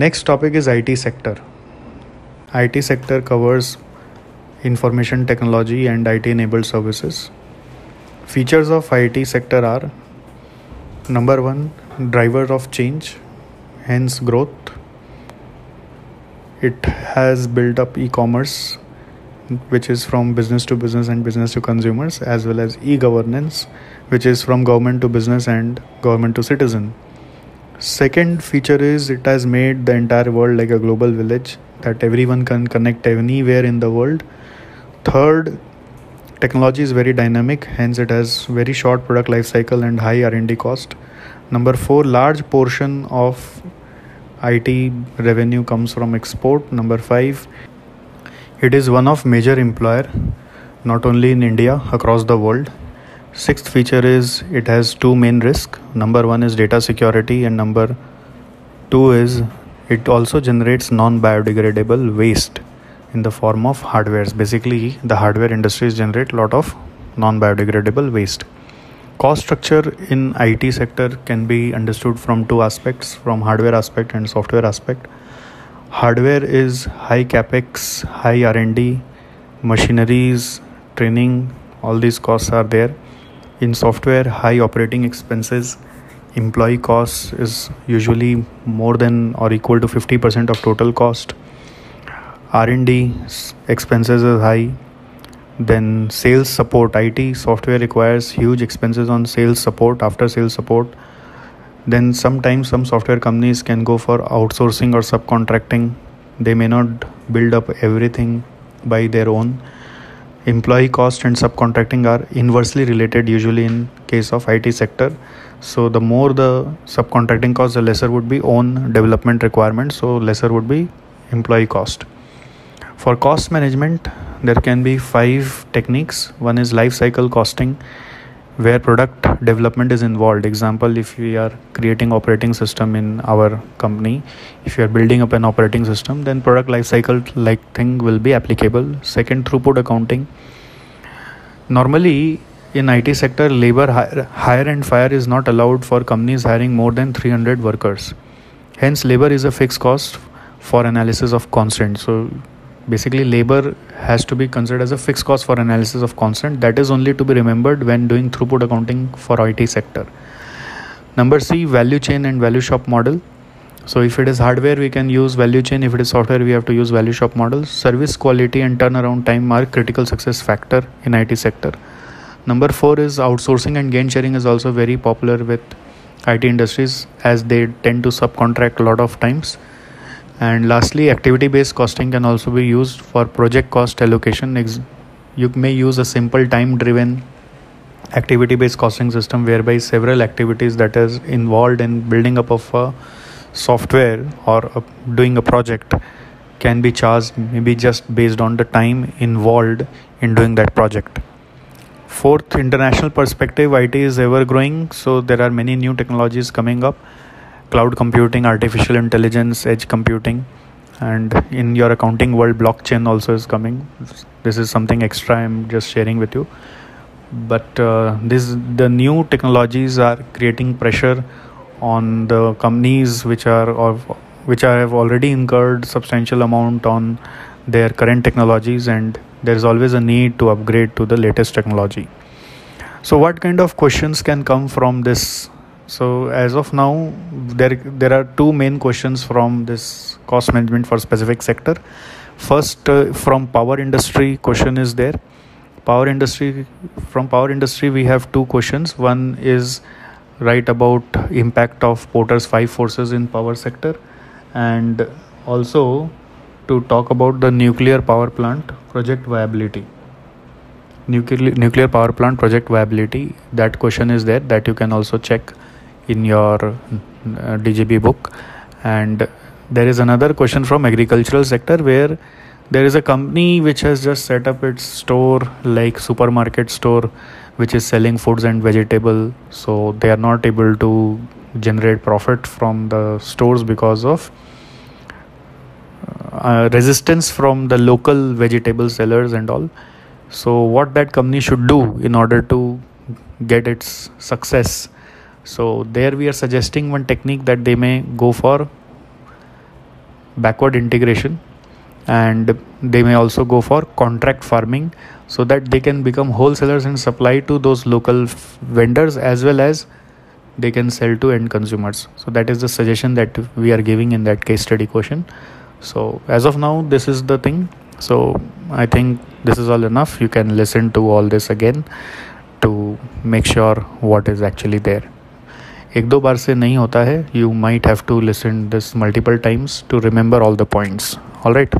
Next topic is IT sector. IT sector covers information technology and IT enabled services. Features of IT sector are number 1 driver of change hence growth it has built up e-commerce which is from business to business and business to consumers as well as e-governance which is from government to business and government to citizen second feature is it has made the entire world like a global village that everyone can connect anywhere in the world. Third technology is very dynamic hence it has very short product life cycle and high r&d cost. Number 4 large portion of it revenue comes from export. Number 5 it is one of major employer not only in india across the world sixth feature is it has two main risk. Number 1 is data security and number 2 is it also generates non biodegradable waste in the form of hardwares. Basically the hardware industries generate a lot of non biodegradable waste. Cost structure in IT sector can be understood from two aspects from hardware aspect and software aspect. Hardware is high capex high R&D machineries training all these costs are there in software high operating expenses employee costs is usually more than or equal to 50% of total cost. R&d expenses is high. Then sales support it software requires huge expenses on sales support after sales support. Then sometimes some software companies can go for outsourcing or subcontracting. They may not build up everything by their own employee cost and subcontracting are inversely related usually in case of IT sector. So the more the subcontracting cost the lesser would be own development requirements so lesser would be employee cost. For cost management there can be five techniques. One is life cycle costing where product development is involved. Example if we are creating operating system in our company if you are building up an operating system then product life cycle like thing will be applicable. Second throughput accounting. Normally in IT sector labor hire hire and fire is not allowed for companies hiring more than 300 workers. Hence labor is a fixed cost for analysis of constant so basically labor has to be considered as a fixed cost for analysis of constant. That is only to be remembered when doing throughput accounting for IT sector. Number C value chain and value shop model. So if it is hardware we can use value chain. If it is software we have to use value shop model. Service quality and turnaround time are critical success factor in IT sector. Number 4 is outsourcing and gain sharing is also very popular with IT industries as they tend to subcontract a lot of times and lastly activity based costing can also be used for project cost allocation. You may use a simple time driven activity based costing system whereby several activities that is involved in building up of a software or a, doing a project can be charged maybe just based on the time involved in doing that project. Fourth international perspective it is ever growing so there are many new technologies coming up cloud computing artificial intelligence edge computing and in your accounting world blockchain also is coming. This is something extra i'm just sharing with you. But uh, this the new technologies are creating pressure on the companies which are of which have already incurred substantial amount on their current technologies and there is always a need to upgrade to the latest technology. So what kind of questions can come from this so as of now there there are two main questions from this cost management for specific sector. First uh, from power industry question is there. Power industry from power industry we have two questions. One is right about impact of porter's five forces in power sector. And also to talk about the nuclear power plant project viability. Nuclear nuclear power plant project viability that question is there that you can also check in your uh, DGB book. And there is another question from agricultural sector where there is a company which has just set up its store like supermarket store which is selling foods and vegetable. So they are not able to generate profit from the stores because of uh, resistance from the local vegetable sellers and all. So what that company should do in order to get its success so there we are suggesting one technique that they may go for backward integration and they may also go for contract farming so that they can become wholesalers and supply to those local f- vendors as well as they can sell to end consumers. So that is the suggestion that we are giving in that case study question. So as of now this is the thing. So i think this is all enough. You can listen to all this again to make sure what is actually there एक दो बार से नहीं होता है। You might have to listen this multiple times to remember all the points all right